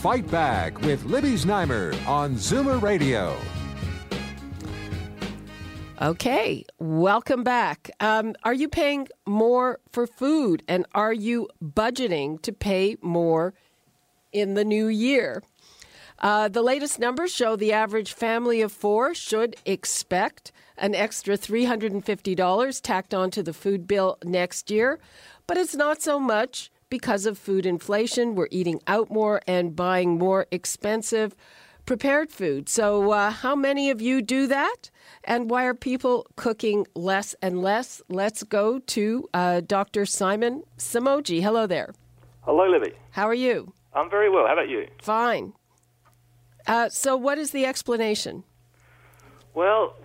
Fight Back with Libby Znaimer on Zoomer Radio. Okay, welcome back. Um, are you paying more for food and are you budgeting to pay more in the new year? Uh, the latest numbers show the average family of four should expect an extra $350 tacked onto the food bill next year, but it's not so much because of food inflation. We're eating out more and buying more expensive prepared food. So, uh, how many of you do that? And why are people cooking less and less? Let's go to uh, Dr. Simon Somogyi. Hello there. Hello, Libby. How are you? I'm very well. How about you? Fine. Uh, so, what is the explanation? Well,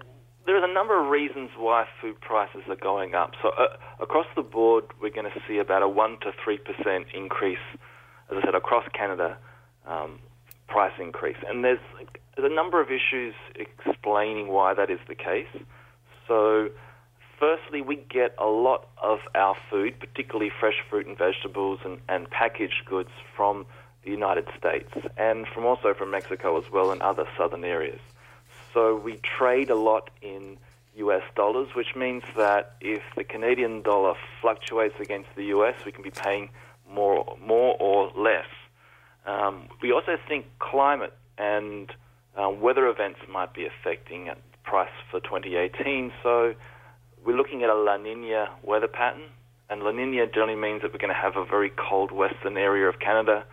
there's a number of reasons why food prices are going up. So uh, across the board, we're going to see about a one to three percent increase, as I said, across Canada, um, price increase. And there's, there's a number of issues explaining why that is the case. So, firstly, we get a lot of our food, particularly fresh fruit and vegetables and, and packaged goods, from the United States and from also from Mexico as well and other southern areas. So we trade a lot in US dollars, which means that if the Canadian dollar fluctuates against the US, we can be paying more, more or less. Um, we also think climate and uh, weather events might be affecting the price for 2018. So we're looking at a La Nina weather pattern, and La Nina generally means that we're going to have a very cold western area of Canada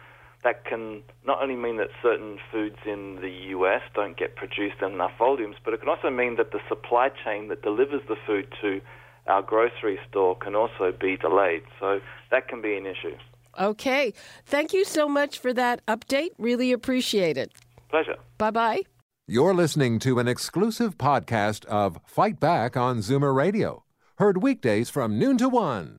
that can not only mean that certain foods in the US don't get produced in enough volumes, but it can also mean that the supply chain that delivers the food to our grocery store can also be delayed. So that can be an issue. Okay. Thank you so much for that update. Really appreciate it. Pleasure. Bye bye. You're listening to an exclusive podcast of Fight Back on Zoomer Radio, heard weekdays from noon to one.